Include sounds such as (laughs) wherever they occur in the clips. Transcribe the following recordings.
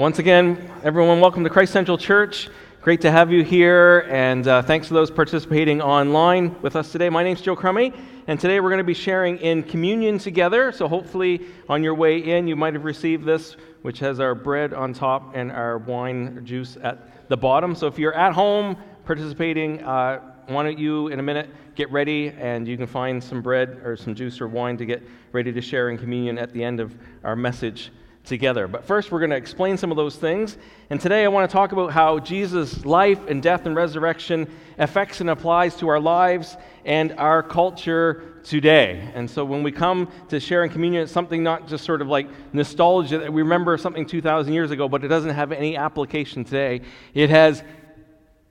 Once again, everyone, welcome to Christ Central Church. Great to have you here, and uh, thanks to those participating online with us today. My name's Joe Crummy, and today we're going to be sharing in communion together. So, hopefully, on your way in, you might have received this, which has our bread on top and our wine juice at the bottom. So, if you're at home participating, uh, why don't you, in a minute, get ready and you can find some bread or some juice or wine to get ready to share in communion at the end of our message together. But first, we're going to explain some of those things. And today, I want to talk about how Jesus' life and death and resurrection affects and applies to our lives and our culture today. And so, when we come to sharing communion, it's something not just sort of like nostalgia that we remember something 2,000 years ago, but it doesn't have any application today. It has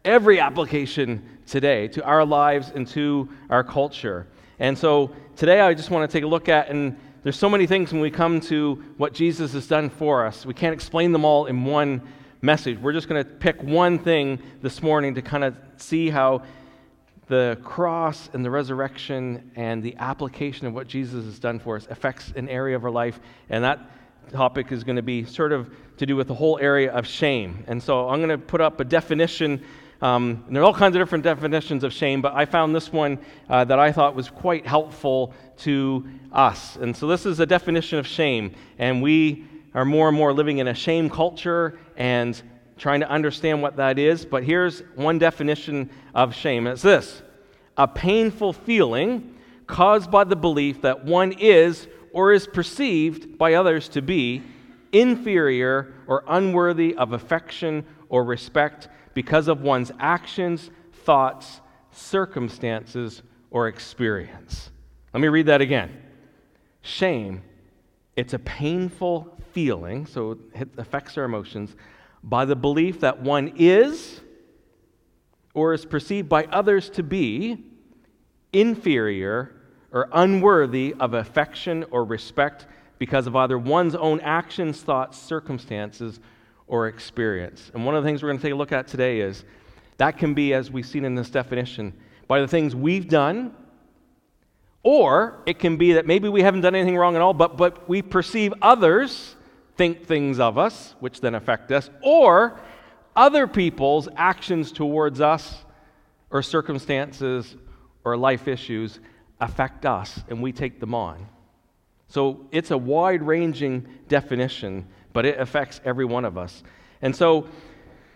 every application today to our lives and to our culture. And so, today, I just want to take a look at and there's so many things when we come to what Jesus has done for us. We can't explain them all in one message. We're just going to pick one thing this morning to kind of see how the cross and the resurrection and the application of what Jesus has done for us affects an area of our life. And that topic is going to be sort of to do with the whole area of shame. And so I'm going to put up a definition um, and there are all kinds of different definitions of shame, but I found this one uh, that I thought was quite helpful to us. And so this is a definition of shame. And we are more and more living in a shame culture and trying to understand what that is. But here's one definition of shame it's this a painful feeling caused by the belief that one is or is perceived by others to be inferior or unworthy of affection or respect because of one's actions, thoughts, circumstances, or experience. Let me read that again. Shame, it's a painful feeling, so it affects our emotions, by the belief that one is or is perceived by others to be inferior or unworthy of affection or respect because of either one's own actions, thoughts, circumstances, or experience. And one of the things we're going to take a look at today is that can be, as we've seen in this definition, by the things we've done, or it can be that maybe we haven't done anything wrong at all, but, but we perceive others think things of us, which then affect us, or other people's actions towards us or circumstances or life issues affect us and we take them on. So it's a wide ranging definition but it affects every one of us. And so,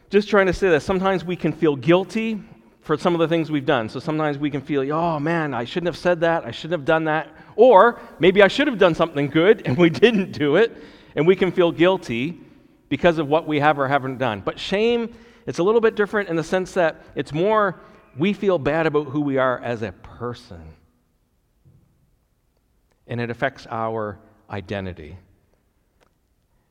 just trying to say that sometimes we can feel guilty for some of the things we've done. So sometimes we can feel, oh man, I shouldn't have said that, I shouldn't have done that. Or maybe I should have done something good and we (laughs) didn't do it, and we can feel guilty because of what we have or haven't done. But shame, it's a little bit different in the sense that it's more we feel bad about who we are as a person. And it affects our identity.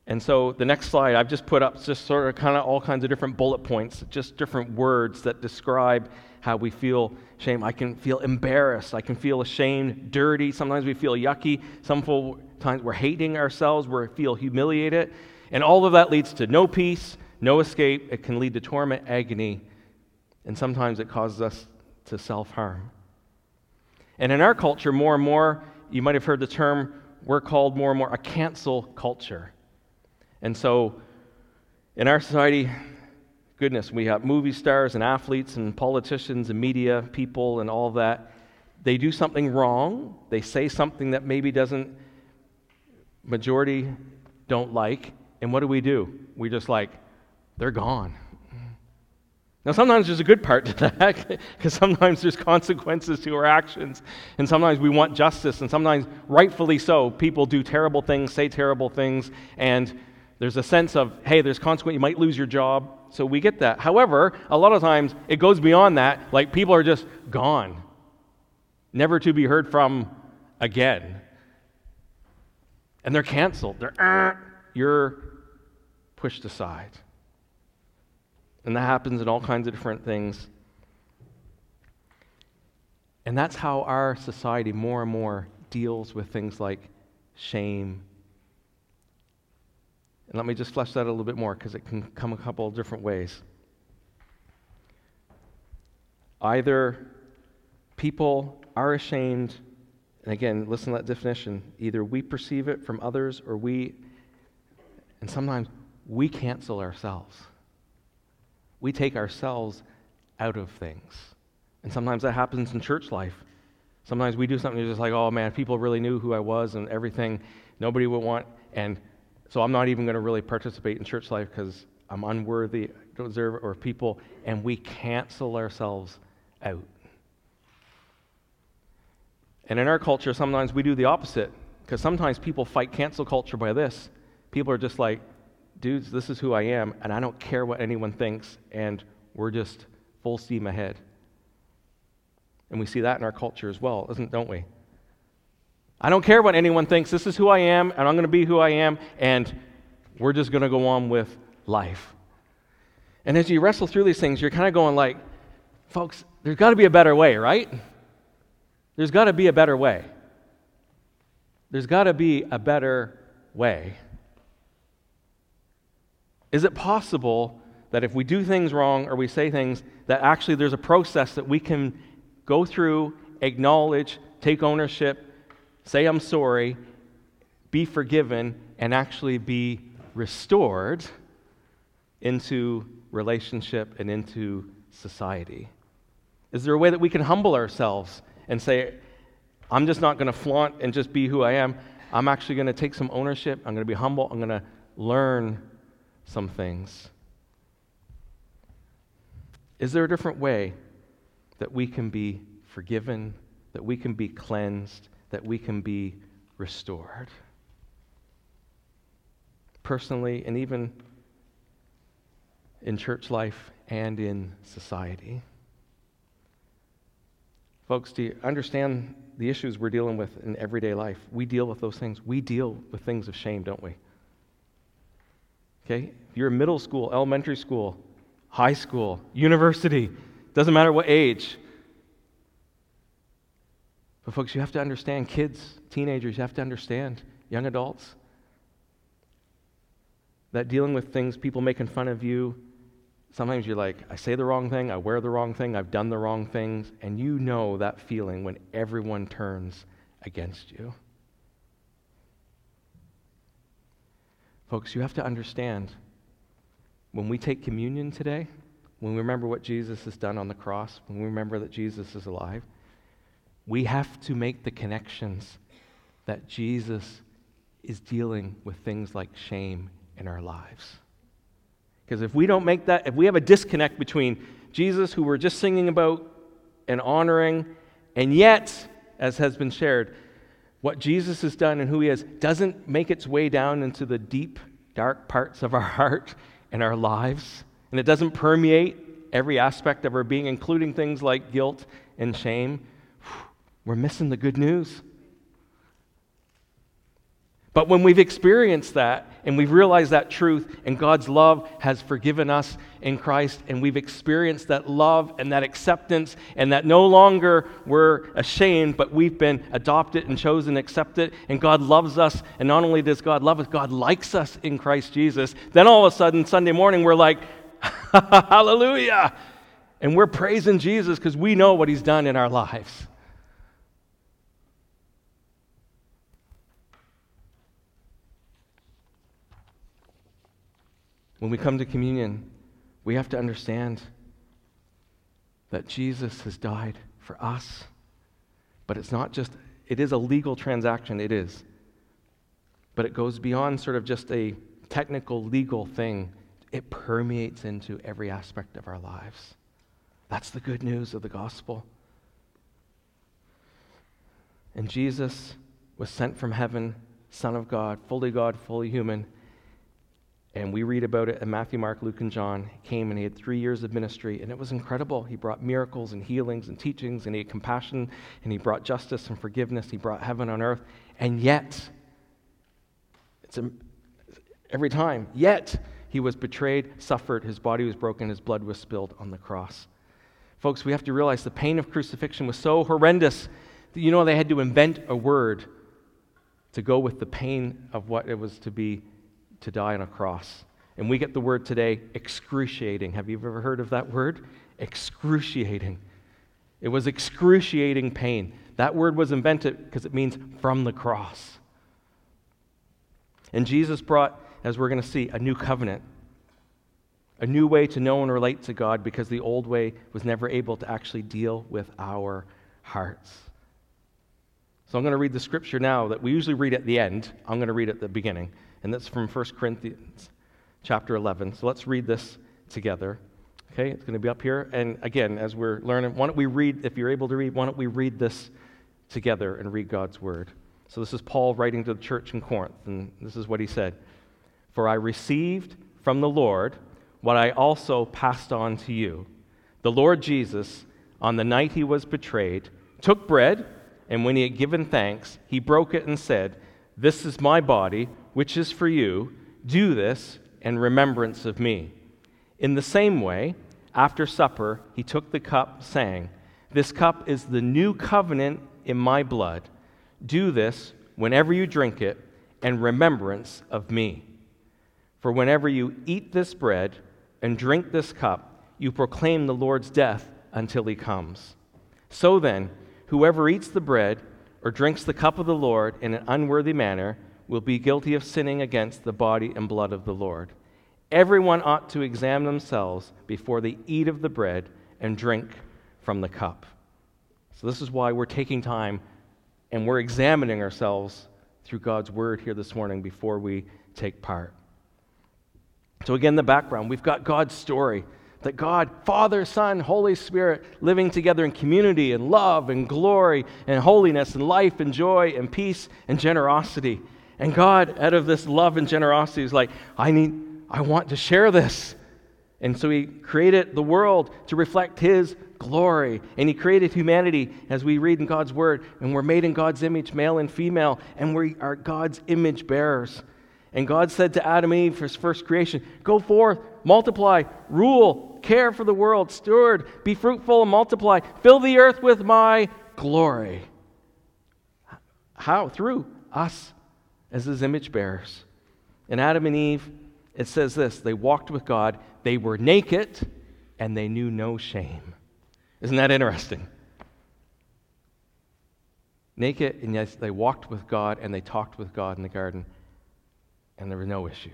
And so the next slide, I've just put up just sort of kind of all kinds of different bullet points, just different words that describe how we feel shame. I can feel embarrassed. I can feel ashamed, dirty. Sometimes we feel yucky. Sometimes we're hating ourselves. We feel humiliated. And all of that leads to no peace, no escape. It can lead to torment, agony, and sometimes it causes us to self harm. And in our culture, more and more, you might have heard the term, we're called more and more a cancel culture. And so, in our society, goodness, we have movie stars and athletes and politicians and media people and all that. They do something wrong. They say something that maybe doesn't, majority don't like. And what do we do? We just like, they're gone. Now, sometimes there's a good part to that (laughs) because sometimes there's consequences to our actions, and sometimes we want justice, and sometimes, rightfully so, people do terrible things, say terrible things, and there's a sense of, hey, there's consequence, you might lose your job. So we get that. However, a lot of times it goes beyond that. Like people are just gone, never to be heard from again. And they're canceled. They're, uh, you're pushed aside. And that happens in all kinds of different things. And that's how our society more and more deals with things like shame and let me just flesh that a little bit more because it can come a couple of different ways. Either people are ashamed, and again, listen to that definition. Either we perceive it from others or we, and sometimes we cancel ourselves. We take ourselves out of things. And sometimes that happens in church life. Sometimes we do something just like, oh man, if people really knew who I was and everything. Nobody would want, and so I'm not even going to really participate in church life because I'm unworthy, don't deserve or people, and we cancel ourselves out. And in our culture, sometimes we do the opposite because sometimes people fight cancel culture by this. People are just like, dudes, this is who I am, and I don't care what anyone thinks, and we're just full steam ahead. And we see that in our culture as well, isn't don't we? I don't care what anyone thinks. This is who I am, and I'm going to be who I am, and we're just going to go on with life. And as you wrestle through these things, you're kind of going like, folks, there's got to be a better way, right? There's got to be a better way. There's got to be a better way. Is it possible that if we do things wrong or we say things, that actually there's a process that we can go through, acknowledge, take ownership, say, I'm sorry, be forgiven, and actually be restored into relationship and into society? Is there a way that we can humble ourselves and say, I'm just not going to flaunt and just be who I am. I'm actually going to take some ownership. I'm going to be humble. I'm going to learn some things. Is there a different way that we can be forgiven, that we can be cleansed, that we can be restored? Personally, and even in church life and in society. Folks, do you understand the issues we're dealing with in everyday life? We deal with those things. We deal with things of shame, don't we? Okay? You're in middle school, elementary school, high school, university, doesn't matter what age. But, folks, you have to understand kids, teenagers, you have to understand young adults that dealing with things, people making fun of you, Sometimes you're like, I say the wrong thing, I wear the wrong thing, I've done the wrong things, and you know that feeling when everyone turns against you. Folks, you have to understand when we take communion today, when we remember what Jesus has done on the cross, when we remember that Jesus is alive, we have to make the connections that Jesus is dealing with things like shame in our lives. Because if we don't make that, if we have a disconnect between Jesus, who we're just singing about and honoring, and yet, as has been shared, what Jesus has done and who he is doesn't make its way down into the deep, dark parts of our (laughs) heart and our lives, and it doesn't permeate every aspect of our being, including things like guilt and shame, we're missing the good news. But when we've experienced that and we've realized that truth and God's love has forgiven us in Christ and we've experienced that love and that acceptance and that no longer we're ashamed, but we've been adopted and chosen, accepted, and God loves us. And not only does God love us, God likes us in Christ Jesus. Then all of a sudden, Sunday morning, we're like, (laughs) hallelujah. And we're praising Jesus because we know what he's done in our lives. When we come to communion, we have to understand that Jesus has died for us. But it's not just, it is a legal transaction, it is. But it goes beyond sort of just a technical legal thing, it permeates into every aspect of our lives. That's the good news of the gospel. And Jesus was sent from heaven, Son of God, fully God, fully human and we read about it in Matthew, Mark, Luke, and John. He came and he had three years of ministry, and it was incredible. He brought miracles and healings and teachings, and he had compassion, and he brought justice and forgiveness. He brought heaven on earth. And yet, it's a, every time, yet he was betrayed, suffered, his body was broken, his blood was spilled on the cross. Folks, we have to realize the pain of crucifixion was so horrendous that you know they had to invent a word to go with the pain of what it was to be to die on a cross. And we get the word today, excruciating. Have you ever heard of that word? Excruciating. It was excruciating pain. That word was invented because it means from the cross. And Jesus brought as we're going to see, a new covenant, a new way to know and relate to God because the old way was never able to actually deal with our hearts. So I'm going to read the scripture now that we usually read at the end. I'm going to read at the beginning, and that's from 1 Corinthians chapter 11. So let's read this together. Okay, it's going to be up here. And again, as we're learning, why don't we read, if you're able to read, why don't we read this together and read God's word? So this is Paul writing to the church in Corinth, and this is what he said For I received from the Lord what I also passed on to you. The Lord Jesus, on the night he was betrayed, took bread, and when he had given thanks, he broke it and said, This is my body, which is for you. Do this in remembrance of me. In the same way, after supper, he took the cup, saying, This cup is the new covenant in my blood. Do this whenever you drink it in remembrance of me. For whenever you eat this bread and drink this cup, you proclaim the Lord's death until he comes. So then, whoever eats the bread or drinks the cup of the Lord in an unworthy manner will be guilty of sinning against the body and blood of the Lord. Everyone ought to examine themselves before they eat of the bread and drink from the cup. So, this is why we're taking time and we're examining ourselves through God's word here this morning before we take part. So, again, the background we've got God's story that God, Father, Son, Holy Spirit, living together in community and love and glory and holiness and life and joy and peace and generosity. And God, out of this love and generosity, is like, I need, I want to share this. And so He created the world to reflect His glory. And He created humanity, as we read in God's Word, and we're made in God's image, male and female, and we are God's image bearers. And God said to Adam and Eve his first creation, Go forth, multiply, rule, care for the world, steward, be fruitful and multiply, fill the earth with my glory. How? Through us as his image bearers. And Adam and Eve, it says this they walked with God, they were naked, and they knew no shame. Isn't that interesting? Naked, and yes, they walked with God and they talked with God in the garden, and there were no issues.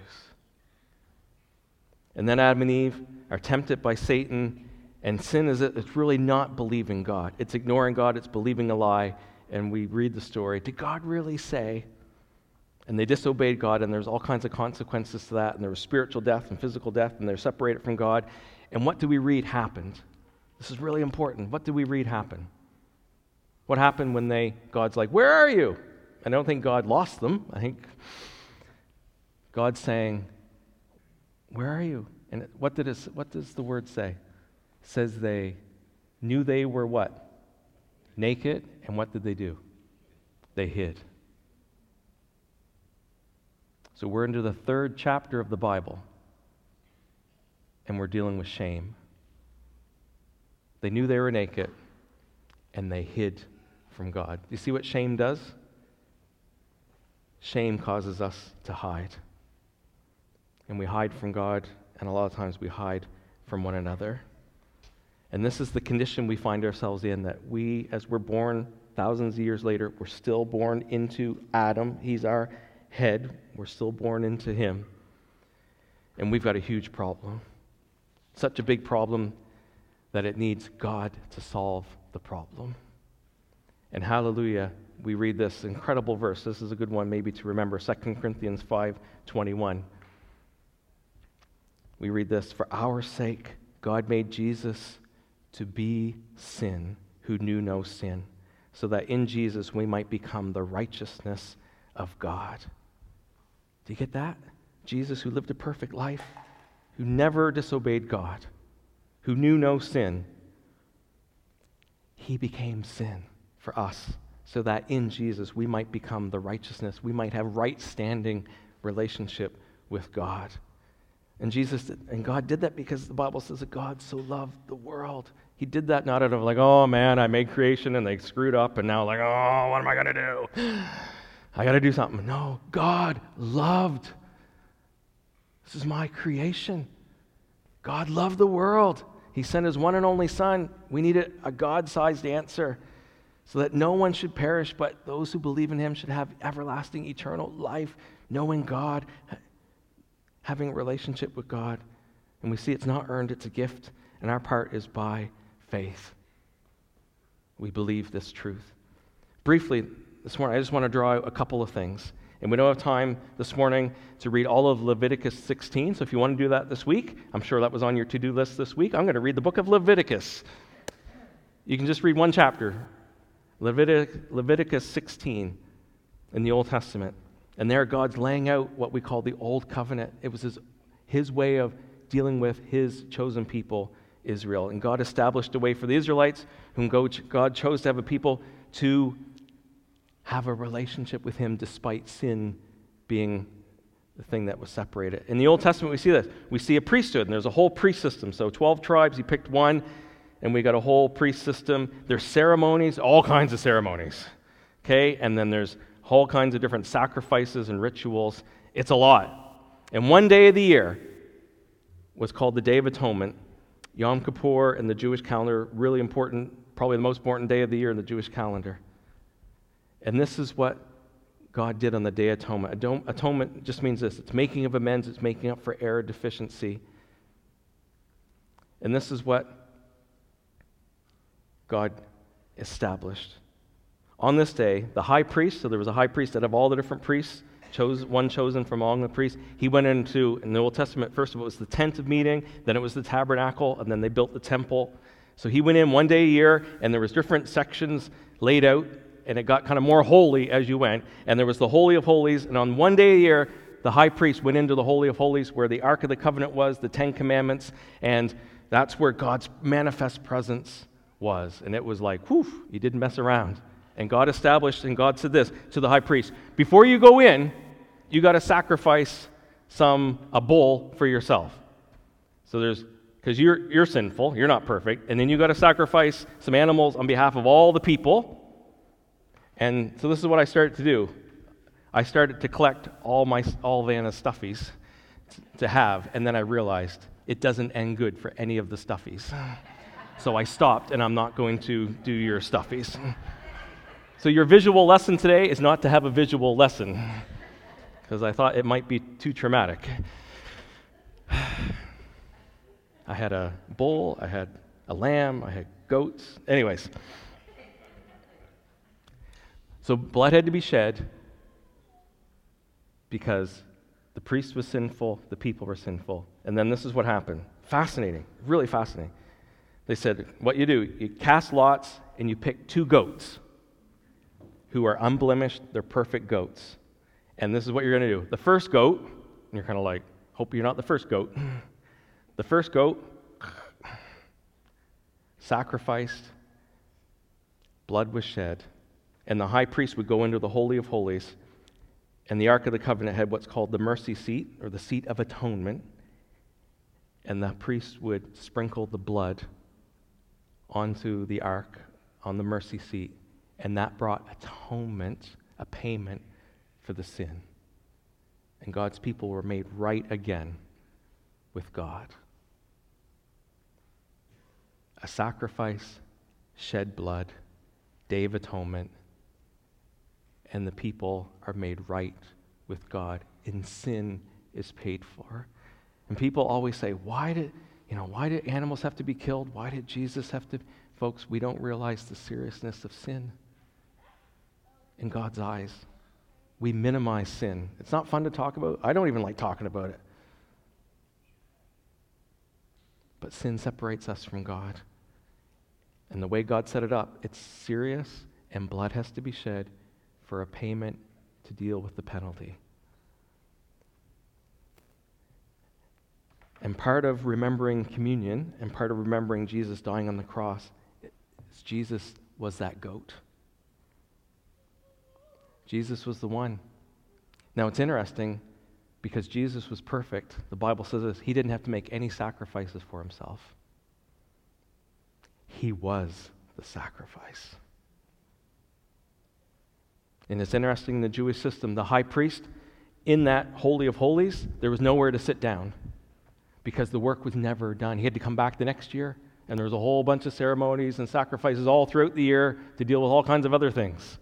And then Adam and Eve are tempted by Satan, and sin is it, it's really not believing God. It's ignoring God, it's believing a lie. And we read the story. Did God really say? And they disobeyed God, and there's all kinds of consequences to that, and there was spiritual death and physical death, and they're separated from God. And what do we read happened? This is really important. What do we read happen? What happened when they, God's like, Where are you? I don't think God lost them. I think God's saying, Where are you? And what, did it, what does the word say? It says they knew they were what? Naked, and what did they do? They hid. So we're into the third chapter of the Bible, and we're dealing with shame. They knew they were naked, and they hid from God. You see what shame does? Shame causes us to hide. And we hide from God, and a lot of times we hide from one another. And this is the condition we find ourselves in that we, as we're born thousands of years later, we're still born into Adam. He's our head. We're still born into Him. And we've got a huge problem. Such a big problem that it needs God to solve the problem. And hallelujah, we read this incredible verse. This is a good one maybe to remember 2 Corinthians 5:21. We read this, "For our sake God made Jesus to be sin who knew no sin, so that in Jesus we might become the righteousness of God." Do you get that? Jesus, who lived a perfect life, who never disobeyed God, who knew no sin, he became sin for us so that in Jesus we might become the righteousness, we might have right standing relationship with God. And Jesus and God did that because the Bible says that God so loved the world. He did that not out of like, oh man, I made creation and they screwed up and now like, oh, what am I gonna do? I got to do something. No, God loved. This is my creation. God loved the world. He sent his one and only Son. We needed a God sized answer so that no one should perish, but those who believe in him should have everlasting, eternal life, knowing God, having a relationship with God. And we see it's not earned, it's a gift, and our part is by faith. We believe this truth. Briefly, this morning, I just want to draw a couple of things. And we don't have time this morning to read all of Leviticus 16. So if you want to do that this week, I'm sure that was on your to do list this week. I'm going to read the book of Leviticus. You can just read one chapter Levitic- Leviticus 16 in the Old Testament. And there, God's laying out what we call the Old Covenant. It was his, his way of dealing with his chosen people, Israel. And God established a way for the Israelites, whom God chose to have a people, to have a relationship with him despite sin being the thing that was separated. In the Old Testament, we see this. We see a priesthood, and there's a whole priest system. So 12 tribes, he picked one, and we got a whole priest system. There's ceremonies, all kinds of ceremonies. Okay? And then there's all kinds of different sacrifices and rituals. It's a lot. And one day of the year was called the Day of Atonement. Yom Kippur in the Jewish calendar, really important, probably the most important day of the year in the Jewish calendar. And this is what God did on the Day of Atonement. Atonement just means this it's making of amends, it's making up for error deficiency. And this is what God established. On this day, the high priest, so there was a high priest out of all the different priests, chose one chosen from among the priests. He went into, in the Old Testament, first of all, it was the tent of meeting, then it was the tabernacle, and then they built the temple. So he went in one day a year, and there was different sections laid out, and it got kind of more holy as you went. And there was the Holy of Holies, and on one day a year, the high priest went into the Holy of Holies where the Ark of the Covenant was, the Ten Commandments, and that's where God's manifest presence was. And it was like, whew, you didn't mess around. And God established, and God said this to the high priest Before you go in, you got to sacrifice some, a bull for yourself. So there's, because you're, you're sinful, you're not perfect, and then you got to sacrifice some animals on behalf of all the people. And so this is what I started to do. I started to collect all my all Vanna's stuffies to have, and then I realized it doesn't end good for any of the stuffies. So I stopped, and I'm not going to do your stuffies. So, your visual lesson today is not to have a visual lesson, because I thought it might be too traumatic. (sighs) I had a bull, I had a lamb, I had goats. Anyways, so blood had to be shed because the priest was sinful, the people were sinful. And then this is what happened. Fascinating, really fascinating. They said, What you do, you cast lots and you pick two goats who are unblemished, they're perfect goats. And this is what you're going to do. The first goat, and you're kind of like, hope you're not the first goat. (clears throat) The first goat, (clears throat) sacrificed, blood was shed, and the high priest would go into the Holy of Holies, and the Ark of the Covenant had what's called the mercy seat, or the seat of atonement, and the priest would sprinkle the blood onto the ark on the mercy seat and that brought atonement, a payment for the sin. And God's people were made right again with God. A sacrifice, shed blood, day of atonement, and the people are made right with God, and sin is paid for. And people always say, why did, you know, why did animals have to be killed? Why did Jesus have to? Folks, we don't realize the seriousness of sin in God's eyes. We minimize sin. It's not fun to talk about. I don't even like talking about it. But sin separates us from God. And the way God set it up, it's serious, and blood has to be shed for a payment to deal with the penalty. And part of remembering communion and part of remembering Jesus dying on the cross is Jesus was that goat. Jesus was the one. Now, it's interesting because Jesus was perfect. The Bible says this He didn't have to make any sacrifices for himself, He was the sacrifice. And it's interesting in the Jewish system, the high priest in that Holy of Holies, there was nowhere to sit down because the work was never done. He had to come back the next year, and there was a whole bunch of ceremonies and sacrifices all throughout the year to deal with all kinds of other things.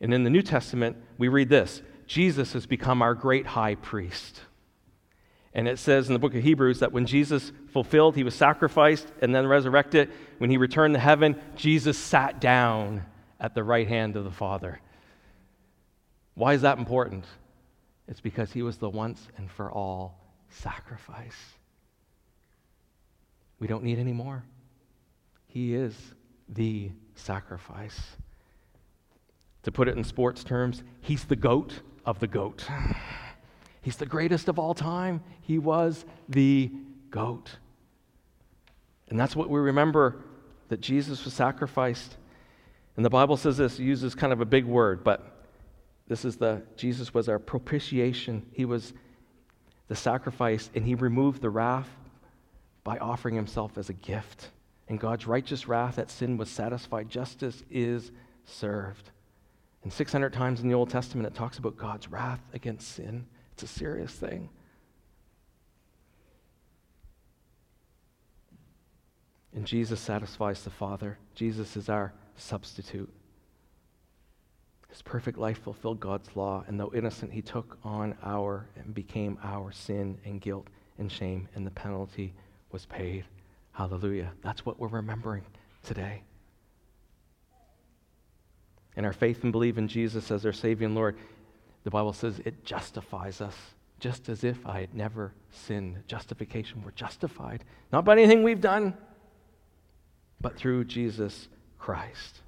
And in the New Testament, we read this Jesus has become our great high priest. And it says in the book of Hebrews that when Jesus fulfilled, he was sacrificed and then resurrected. When he returned to heaven, Jesus sat down at the right hand of the Father. Why is that important? It's because he was the once and for all sacrifice. We don't need any more. He is the sacrifice. To put it in sports terms, he's the goat of the goat. (sighs) He's the greatest of all time. He was the goat. And that's what we remember that Jesus was sacrificed. And the Bible says this, uses kind of a big word, but this is the Jesus was our propitiation. He was the sacrifice, and he removed the wrath by offering himself as a gift. And God's righteous wrath at sin was satisfied. Justice is served. And 600 times in the Old Testament, it talks about God's wrath against sin. It's a serious thing. And Jesus satisfies the Father. Jesus is our substitute. His perfect life fulfilled God's law, and though innocent, he took on our and became our sin and guilt and shame, and the penalty was paid. Hallelujah. That's what we're remembering today. And our faith and belief in Jesus as our Savior and Lord the Bible says it justifies us, just as if I had never sinned. Justification, we're justified, not by anything we've done, but through Jesus Christ.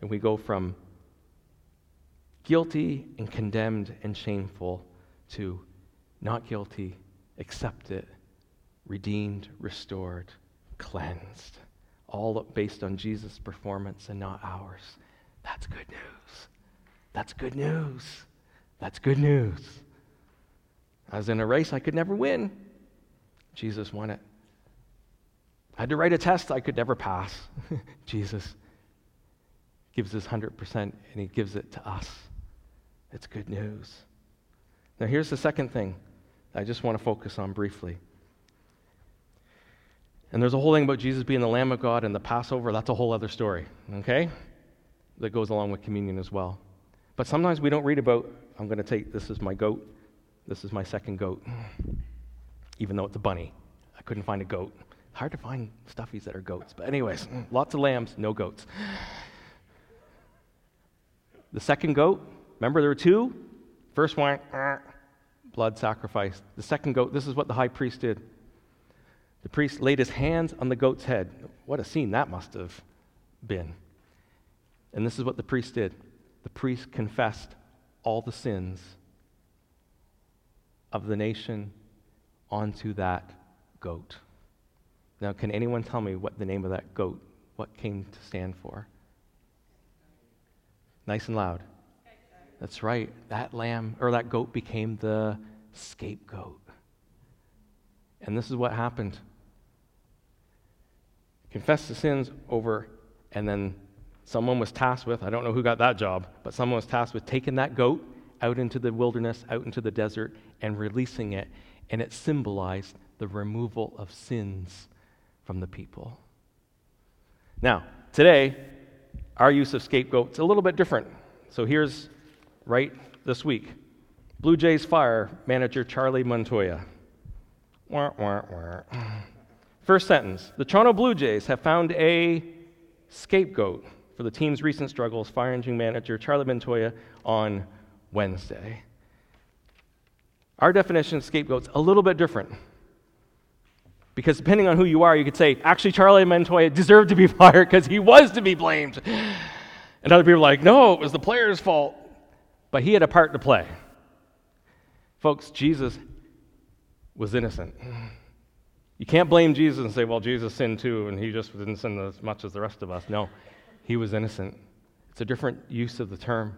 And we go from guilty and condemned and shameful to not guilty, accepted, redeemed, restored, cleansed. All based on Jesus' performance and not ours. That's good news. That's good news. That's good news. I was in a race I could never win. Jesus won it. I had to write a test I could never pass. (laughs) Jesus gives his 100% and he gives it to us. It's good news. Now, here's the second thing I just want to focus on briefly. And there's a whole thing about Jesus being the Lamb of God and the Passover. That's a whole other story, okay? That goes along with communion as well. But sometimes we don't read about, I'm going to take, this is my goat, this is my second goat, even though it's a bunny. I couldn't find a goat. Hard to find stuffies that are goats. But, anyways, mm, lots of lambs, no goats. The second goat, remember there were two? First one, mm, blood sacrifice. The second goat, this is what the high priest did. The priest laid his hands on the goat's head. What a scene that must have been. And this is what the priest did the priest confessed all the sins of the nation onto that goat. Now, can anyone tell me what the name of that goat, what came to stand for? Nice and loud. That's right. That lamb or that goat became the scapegoat. And this is what happened. Confess the sins over, and then Someone was tasked with, I don't know who got that job, but someone was tasked with taking that goat out into the wilderness, out into the desert, and releasing it. And it symbolized the removal of sins from the people. Now, today, our use of scapegoats a little bit different. So here's right this week Blue Jays Fire manager Charlie Montoyo. Wah, wah, wah. First sentence The Toronto Blue Jays have found a scapegoat for the team's recent struggles, fire engine manager Charlie Montoyo on Wednesday. Our definition of scapegoat's a little bit different. Because depending on who you are, you could say, actually, Charlie Montoyo deserved to be (laughs) fired because he was to be blamed. And other people are like, no, it was the player's fault. But he had a part to play. Folks, Jesus was innocent. You can't blame Jesus and say, well, Jesus sinned too, and he just didn't sin as much as the rest of us. No, he was innocent. It's a different use of the term.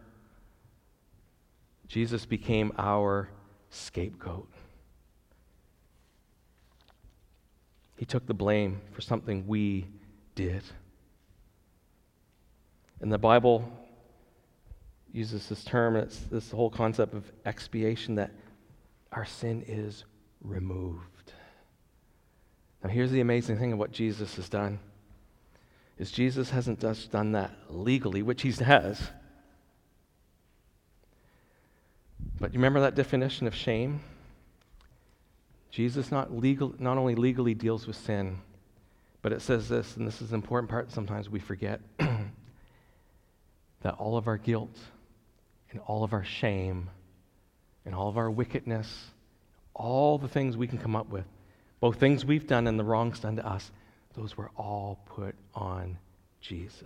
Jesus became our scapegoat. He took the blame for something we did. And the Bible uses this term, and it's this whole concept of expiation that our sin is removed. Now, here's the amazing thing of what Jesus has done is Jesus hasn't just done that legally, which he has, But you remember that definition of shame? Jesus not, legal, not only legally deals with sin, but it says this, and this is an important part sometimes we forget (clears throat) that all of our guilt and all of our shame and all of our wickedness, all the things we can come up with, both things we've done and the wrongs done to us, those were all put on Jesus.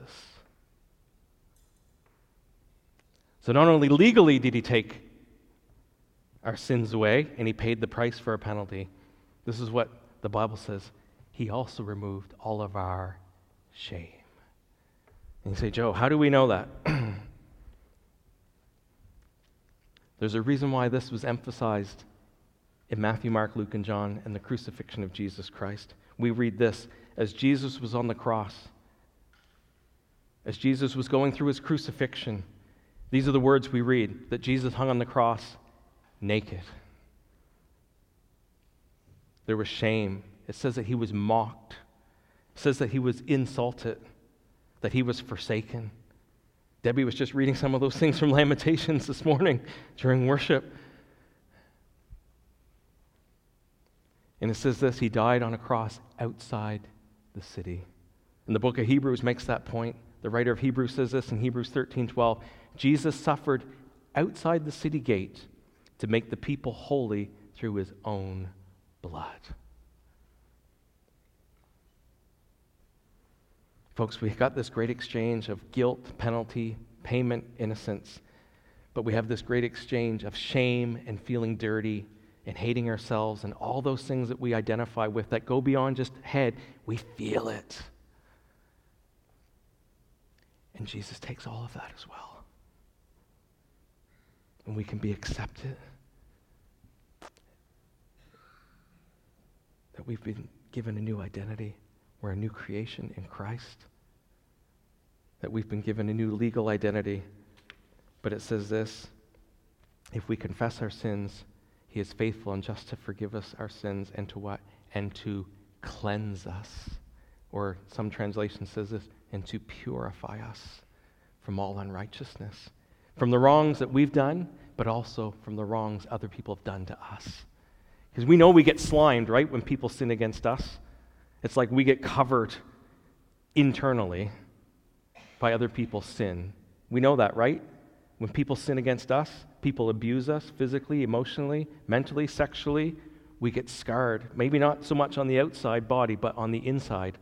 So not only legally did he take our sins away and he paid the price for our penalty, this is what the Bible says he also removed all of our shame. And you say, Joe, how do we know that? (clears throat) There's a reason why this was emphasized in Matthew, Mark, Luke, and John and the crucifixion of Jesus Christ. We read this as Jesus was on the cross, as Jesus was going through his crucifixion. These are the words we read that Jesus hung on the cross naked. There was shame. It says that he was mocked. It says that he was insulted, that he was forsaken. Debbie was just reading some of those things from Lamentations this morning during worship. And it says this He died on a cross outside the city. And the book of Hebrews makes that point. The writer of Hebrews says this in Hebrews 13 12. Jesus suffered outside the city gate to make the people holy through his own blood. Folks, we've got this great exchange of guilt, penalty, payment, innocence. But we have this great exchange of shame and feeling dirty and hating ourselves and all those things that we identify with that go beyond just head. We feel it. And Jesus takes all of that as well. And we can be accepted. That we've been given a new identity. We're a new creation in Christ, that we've been given a new legal identity. But it says this if we confess our sins, he is faithful and just to forgive us our sins and to what? And to cleanse us. Or some translation says this, and to purify us from all unrighteousness. From the wrongs that we've done, but also from the wrongs other people have done to us. Because we know we get slimed, right, when people sin against us. It's like we get covered internally by other people's sin. We know that, right? When people sin against us, people abuse us physically, emotionally, mentally, sexually, we get scarred. Maybe not so much on the outside body, but on the inside.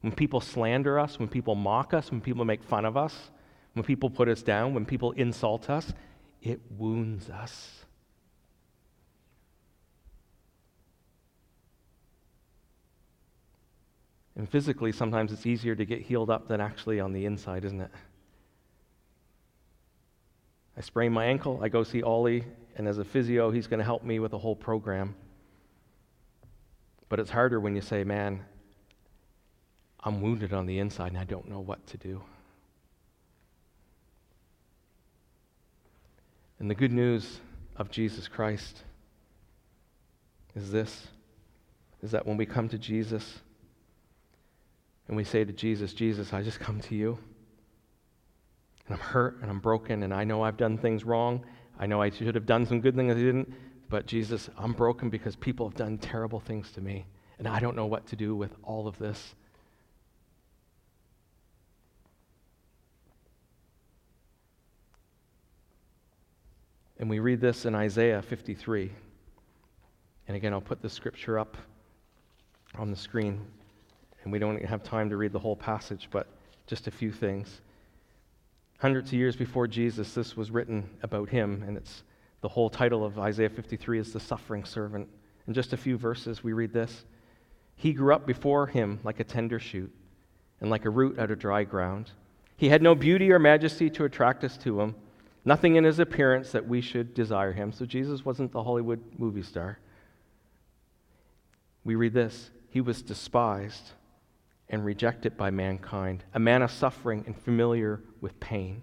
When people slander us, when people mock us, when people make fun of us, when people put us down, when people insult us, it wounds us. And physically, sometimes it's easier to get healed up than actually on the inside, isn't it? I sprain my ankle, I go see Ollie, and as a physio, he's going to help me with a whole program. But it's harder when you say, man, I'm wounded on the inside and I don't know what to do. And the good news of Jesus Christ is this is that when we come to Jesus, and we say to Jesus, Jesus, I just come to you. And I'm hurt and I'm broken and I know I've done things wrong. I know I should have done some good things I didn't. But Jesus, I'm broken because people have done terrible things to me. And I don't know what to do with all of this. And we read this in Isaiah 53. And again, I'll put the scripture up on the screen and we don't have time to read the whole passage, but just a few things. Hundreds of years before Jesus, this was written about him, and it's the whole title of Isaiah 53 is the suffering servant. In just a few verses, we read this He grew up before him like a tender shoot, and like a root out of dry ground. He had no beauty or majesty to attract us to him, nothing in his appearance that we should desire him. So Jesus wasn't the Hollywood movie star. We read this He was despised and rejected by mankind, a man of suffering and familiar with pain.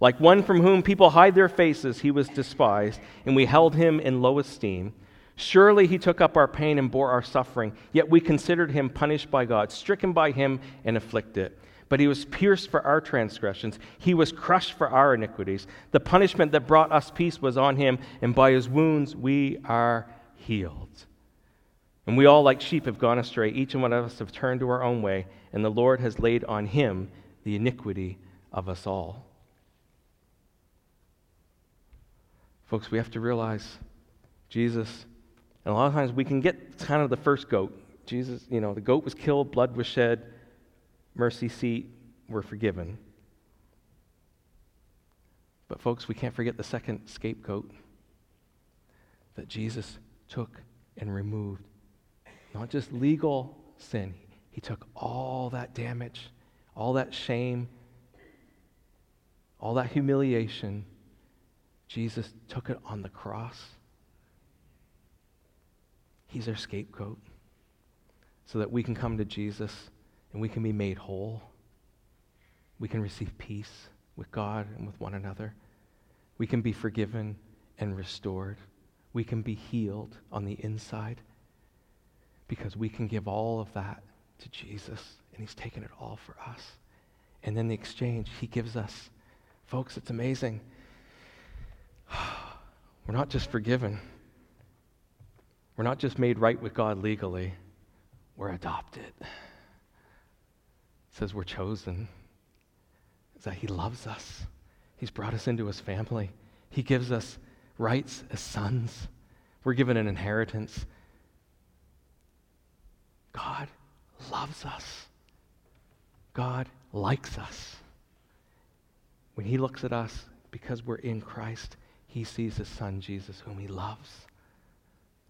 Like one from whom people hide their faces, he was despised, and we held him in low esteem. Surely he took up our pain and bore our suffering, yet we considered him punished by God, stricken by him, and afflicted. But he was pierced for our transgressions. He was crushed for our iniquities. The punishment that brought us peace was on him, and by his wounds we are healed. And we all, like sheep, have gone astray. Each and one of us have turned to our own way, and the Lord has laid on him the iniquity of us all. Folks, we have to realize Jesus, and a lot of times we can get kind of the first goat. Jesus, you know, the goat was killed, blood was shed mercy seat, we're forgiven. But, folks, we can't forget the second scapegoat that Jesus took and removed. Not just legal sin, he took all that damage, all that shame, all that humiliation. Jesus took it on the cross. He's our scapegoat so that we can come to Jesus and we can be made whole. We can receive peace with God and with one another. We can be forgiven and restored. We can be healed on the inside because we can give all of that to Jesus, and He's taken it all for us. And then the exchange, He gives us. Folks, it's amazing. (sighs) We're not just forgiven, we're not just made right with God legally, we're adopted says we're chosen, is that He loves us. He's brought us into His family. He gives us rights as sons. We're given an inheritance. God loves us. God likes us. When He looks at us, because we're in Christ, He sees His Son, Jesus, whom He loves.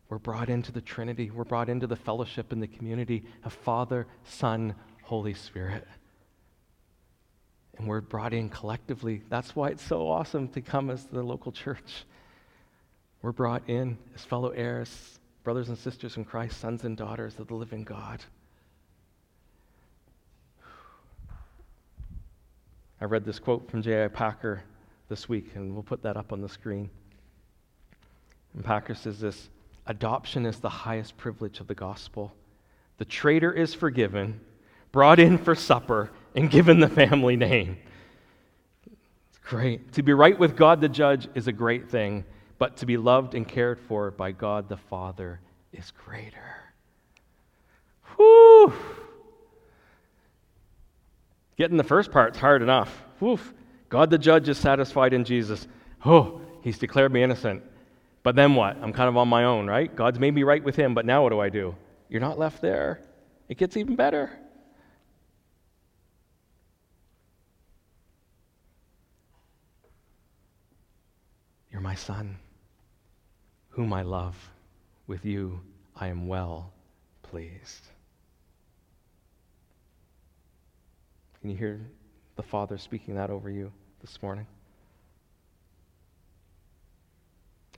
We're brought into the Trinity. We're brought into the fellowship and the community of Father, Son, Holy Spirit. And we're brought in collectively. That's why it's so awesome to come as the local church. We're brought in as fellow heirs, brothers and sisters in Christ, sons and daughters of the living God. I read this quote from J.I. Packer this week, and we'll put that up on the screen. And Packer says this Adoption is the highest privilege of the gospel. The traitor is forgiven, brought in for supper, and given the family name. It's great. To be right with God the judge is a great thing, but to be loved and cared for by God the Father is greater. Whew. Getting the first part's hard enough. Whew. God the judge is satisfied in Jesus. Oh, he's declared me innocent. But then what? I'm kind of on my own, right? God's made me right with him, but now what do I do? You're not left there. It gets even better. You're my son, whom I love. With you I am well pleased. Can you hear the Father speaking that over you this morning?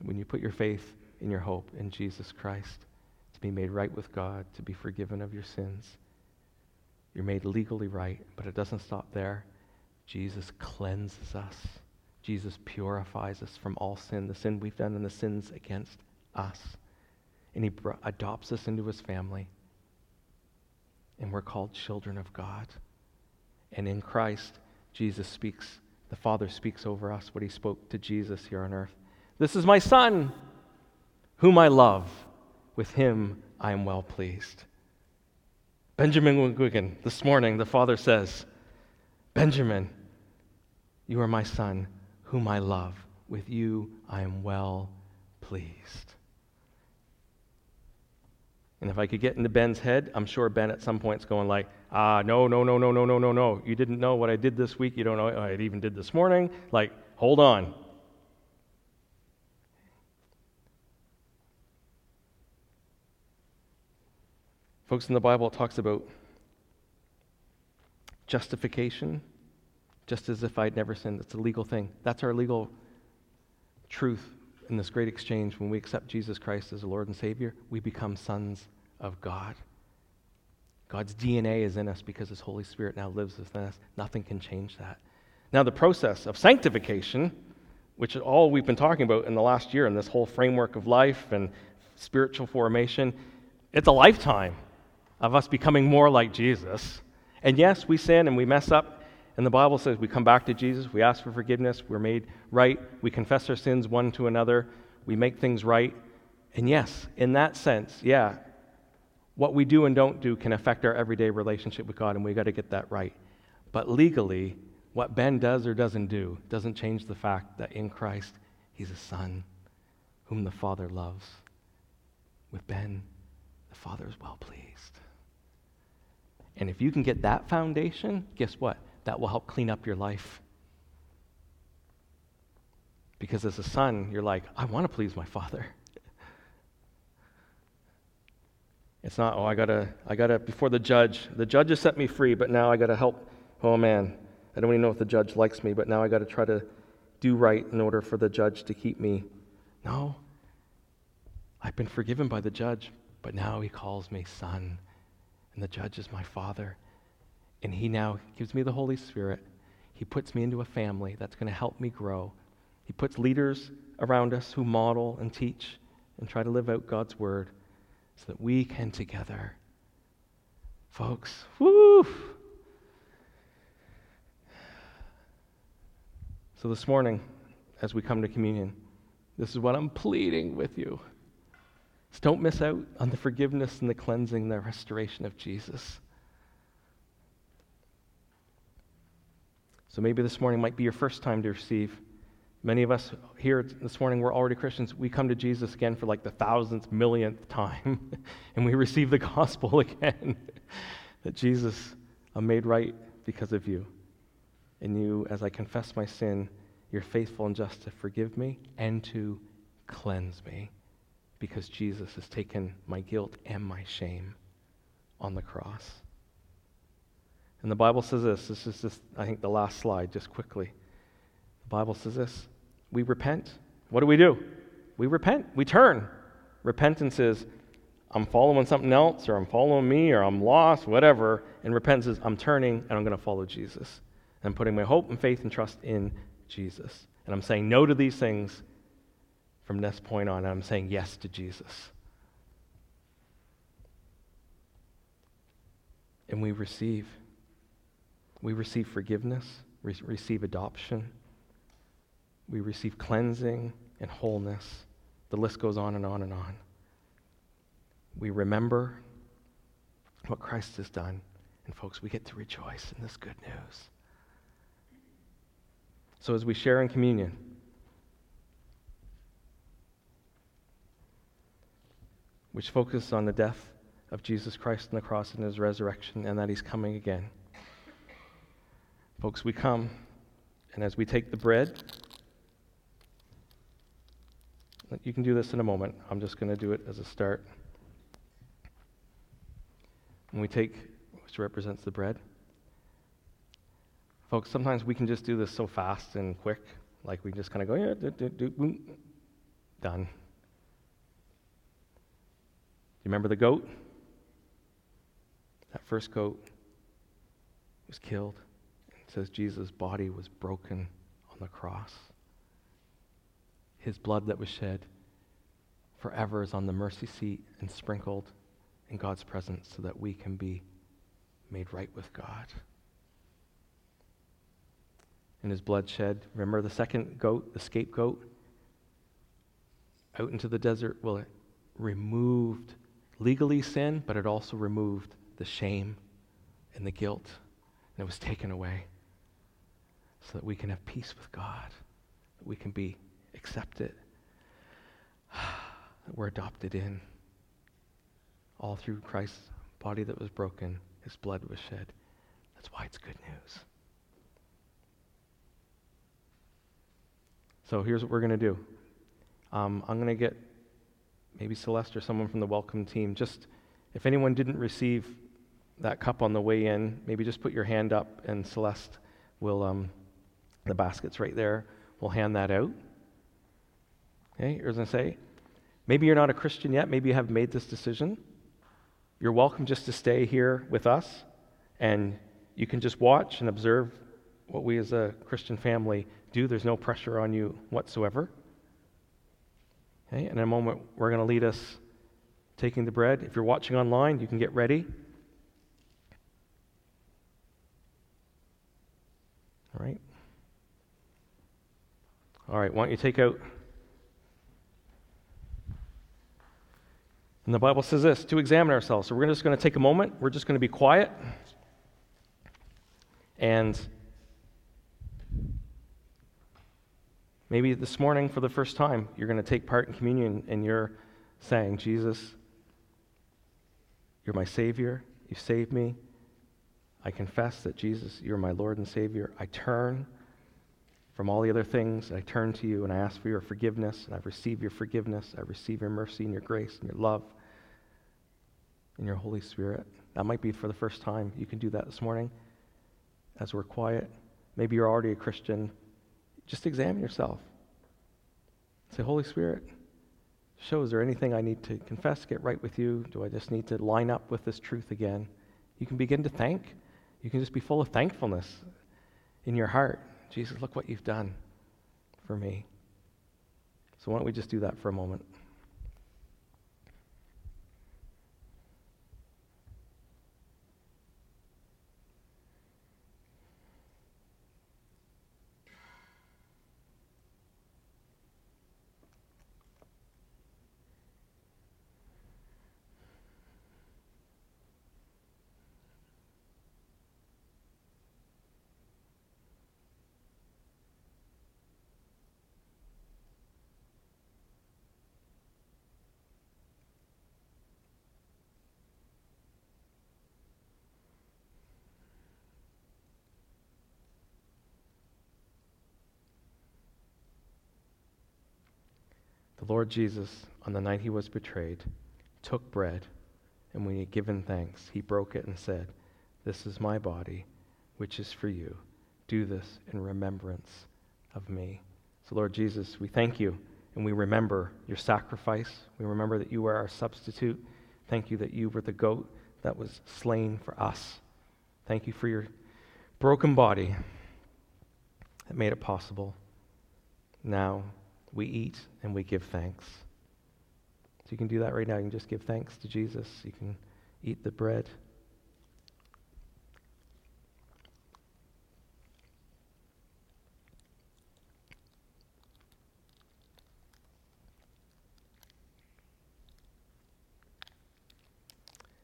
When you put your faith in your hope in Jesus Christ to be made right with God, to be forgiven of your sins, you're made legally right, but it doesn't stop there. Jesus cleanses us Jesus purifies us from all sin, the sin we've done and the sins against us. And he br- adopts us into his family. And we're called children of God. And in Christ, Jesus speaks, the Father speaks over us what he spoke to Jesus here on earth. This is my Son, whom I love. With him I am well pleased. Benjamin Wigan, this morning, the Father says, Benjamin, you are my son whom I love. With you I am well pleased. And if I could get into Ben's head, I'm sure Ben at some point's going like, ah, no, no, no, no, no, no, no, no. You didn't know what I did this week. You don't know what I even did this morning. Like, hold on. Folks, in the Bible, it talks about justification just as if I'd never sinned. It's a legal thing. That's our legal truth in this great exchange. When we accept Jesus Christ as Lord and Savior, we become sons of God. God's DNA is in us because His Holy Spirit now lives within us. Nothing can change that. Now, the process of sanctification, which is all we've been talking about in the last year in this whole framework of life and spiritual formation, it's a lifetime of us becoming more like Jesus And yes, we sin and we mess up. And the Bible says we come back to Jesus, we ask for forgiveness, we're made right, we confess our sins one to another, we make things right. And yes, in that sense, yeah, what we do and don't do can affect our everyday relationship with God, and we've got to get that right. But legally, what Ben does or doesn't do doesn't change the fact that in Christ, he's a son whom the Father loves. With Ben, the Father is well pleased. And if you can get that foundation, guess what? That will help clean up your life. Because as a son, you're like, I want to please my Father. (laughs) It's not, oh, I gotta, I gotta, before the judge, the judge has set me free, but now I gotta help. Oh man, I don't even know if the judge likes me, but now I gotta try to do right in order for the judge to keep me. No. I've been forgiven by the judge, but now he calls me son, and the judge is my father. And he now gives me the Holy Spirit. He puts me into a family that's going to help me grow. He puts leaders around us who model and teach and try to live out God's word so that we can together, folks, woo! So this morning, as we come to communion, this is what I'm pleading with you. Is don't miss out on the forgiveness and the cleansing, and the restoration of Jesus. So maybe this morning might be your first time to receive Many of us here this morning, we're already Christians. We come to Jesus again for like the thousandth, millionth time, (laughs) and we receive the gospel (laughs) again that Jesus, I'm made right because of you. And you, as I confess my sin, you're faithful and just to forgive me and to cleanse me because Jesus has taken my guilt and my shame on the cross. And the Bible says this. This is just, I think, the last slide, just quickly. The Bible says this we repent. What do we do? We repent. We turn. Repentance is, I'm following something else, or I'm following me, or I'm lost, whatever. And repentance is, I'm turning and I'm going to follow Jesus. I'm putting my hope and faith and trust in Jesus. And I'm saying no to these things from this point on. And I'm saying yes to Jesus. And we receive. We receive forgiveness, we receive adoption we receive cleansing and wholeness. The list goes on and on and on. We remember what Christ has done. And, folks, we get to rejoice in this good news. So, as we share in communion, which focuses on the death of Jesus Christ on the cross and his resurrection, and that he's coming again. Folks, we come, and as we take the bread, you can do this in a moment. I'm just going to do it as a start. When we take, which represents the bread, folks, sometimes we can just do this so fast and quick, like we just kind of go, yeah, do, do, do, boom, done. You remember the goat? That first goat was killed. Says Jesus' body was broken on the cross his blood that was shed forever is on the mercy seat and sprinkled in God's presence so that we can be made right with God. And his blood shed. Remember the second goat, the scapegoat, out into the desert? Well, it removed legally sin, but it also removed the shame and the guilt. And it was taken away so that we can have peace with God, that we can be accepted, (sighs) it. We're adopted in. All through Christ's body that was broken, his blood was shed. That's why it's good news. So here's what we're going to do. Um, I'm going to get maybe Celeste or someone from the welcome team. Just if anyone didn't receive that cup on the way in, maybe just put your hand up and Celeste will, um, the basket's right there, we'll hand that out. Okay, here's going to say, maybe you're not a Christian yet. Maybe you haven't made this decision. You're welcome just to stay here with us, and you can just watch and observe what we as a Christian family do. There's no pressure on you whatsoever. Okay, in a moment, we're going to lead us taking the bread. If you're watching online, you can get ready. All right? All right, why don't you take out. And the Bible says this to examine ourselves. So we're just going to take a moment. We're just going to be quiet. And maybe this morning, for the first time, you're going to take part in communion and you're saying, Jesus, you're my Savior. You saved me. I confess that Jesus, you're my Lord and Savior. I turn from all the other things. I turn to you and I ask for your forgiveness, and I receive your forgiveness. I receive your mercy and your grace and your love and your Holy Spirit. That might be for the first time. You can do that this morning as we're quiet. Maybe you're already a Christian. Just examine yourself. Say, Holy Spirit, show, is there anything I need to confess, get right with you? Do I just need to line up with this truth again? You can begin to thank. You can just be full of thankfulness in your heart. Jesus, look what you've done for me. So why don't we just do that for a moment? Lord Jesus, on the night he was betrayed, took bread, and when he had given thanks, he broke it and said, This is my body, which is for you. Do this in remembrance of me. So, Lord Jesus, we thank you and we remember your sacrifice. We remember that you were our substitute. Thank you that you were the goat that was slain for us. Thank you for your broken body that made it possible. Now, we eat and we give thanks. So you can do that right now. You can just give thanks to Jesus. You can eat the bread.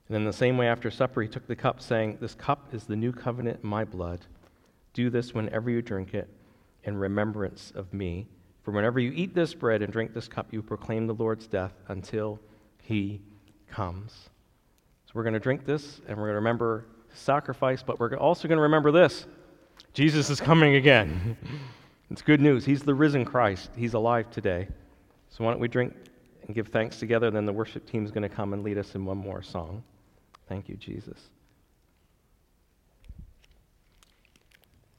And in the same way, after supper, he took the cup, saying, This cup is the new covenant in my blood. Do this whenever you drink it in remembrance of me. For whenever you eat this bread and drink this cup, you proclaim the Lord's death until he comes. So we're going to drink this and we're going to remember sacrifice, but we're also going to remember this Jesus is coming again. (laughs) it's good news. He's the risen Christ, He's alive today. So why don't we drink and give thanks together? Then the worship team is going to come and lead us in one more song. Thank you, Jesus.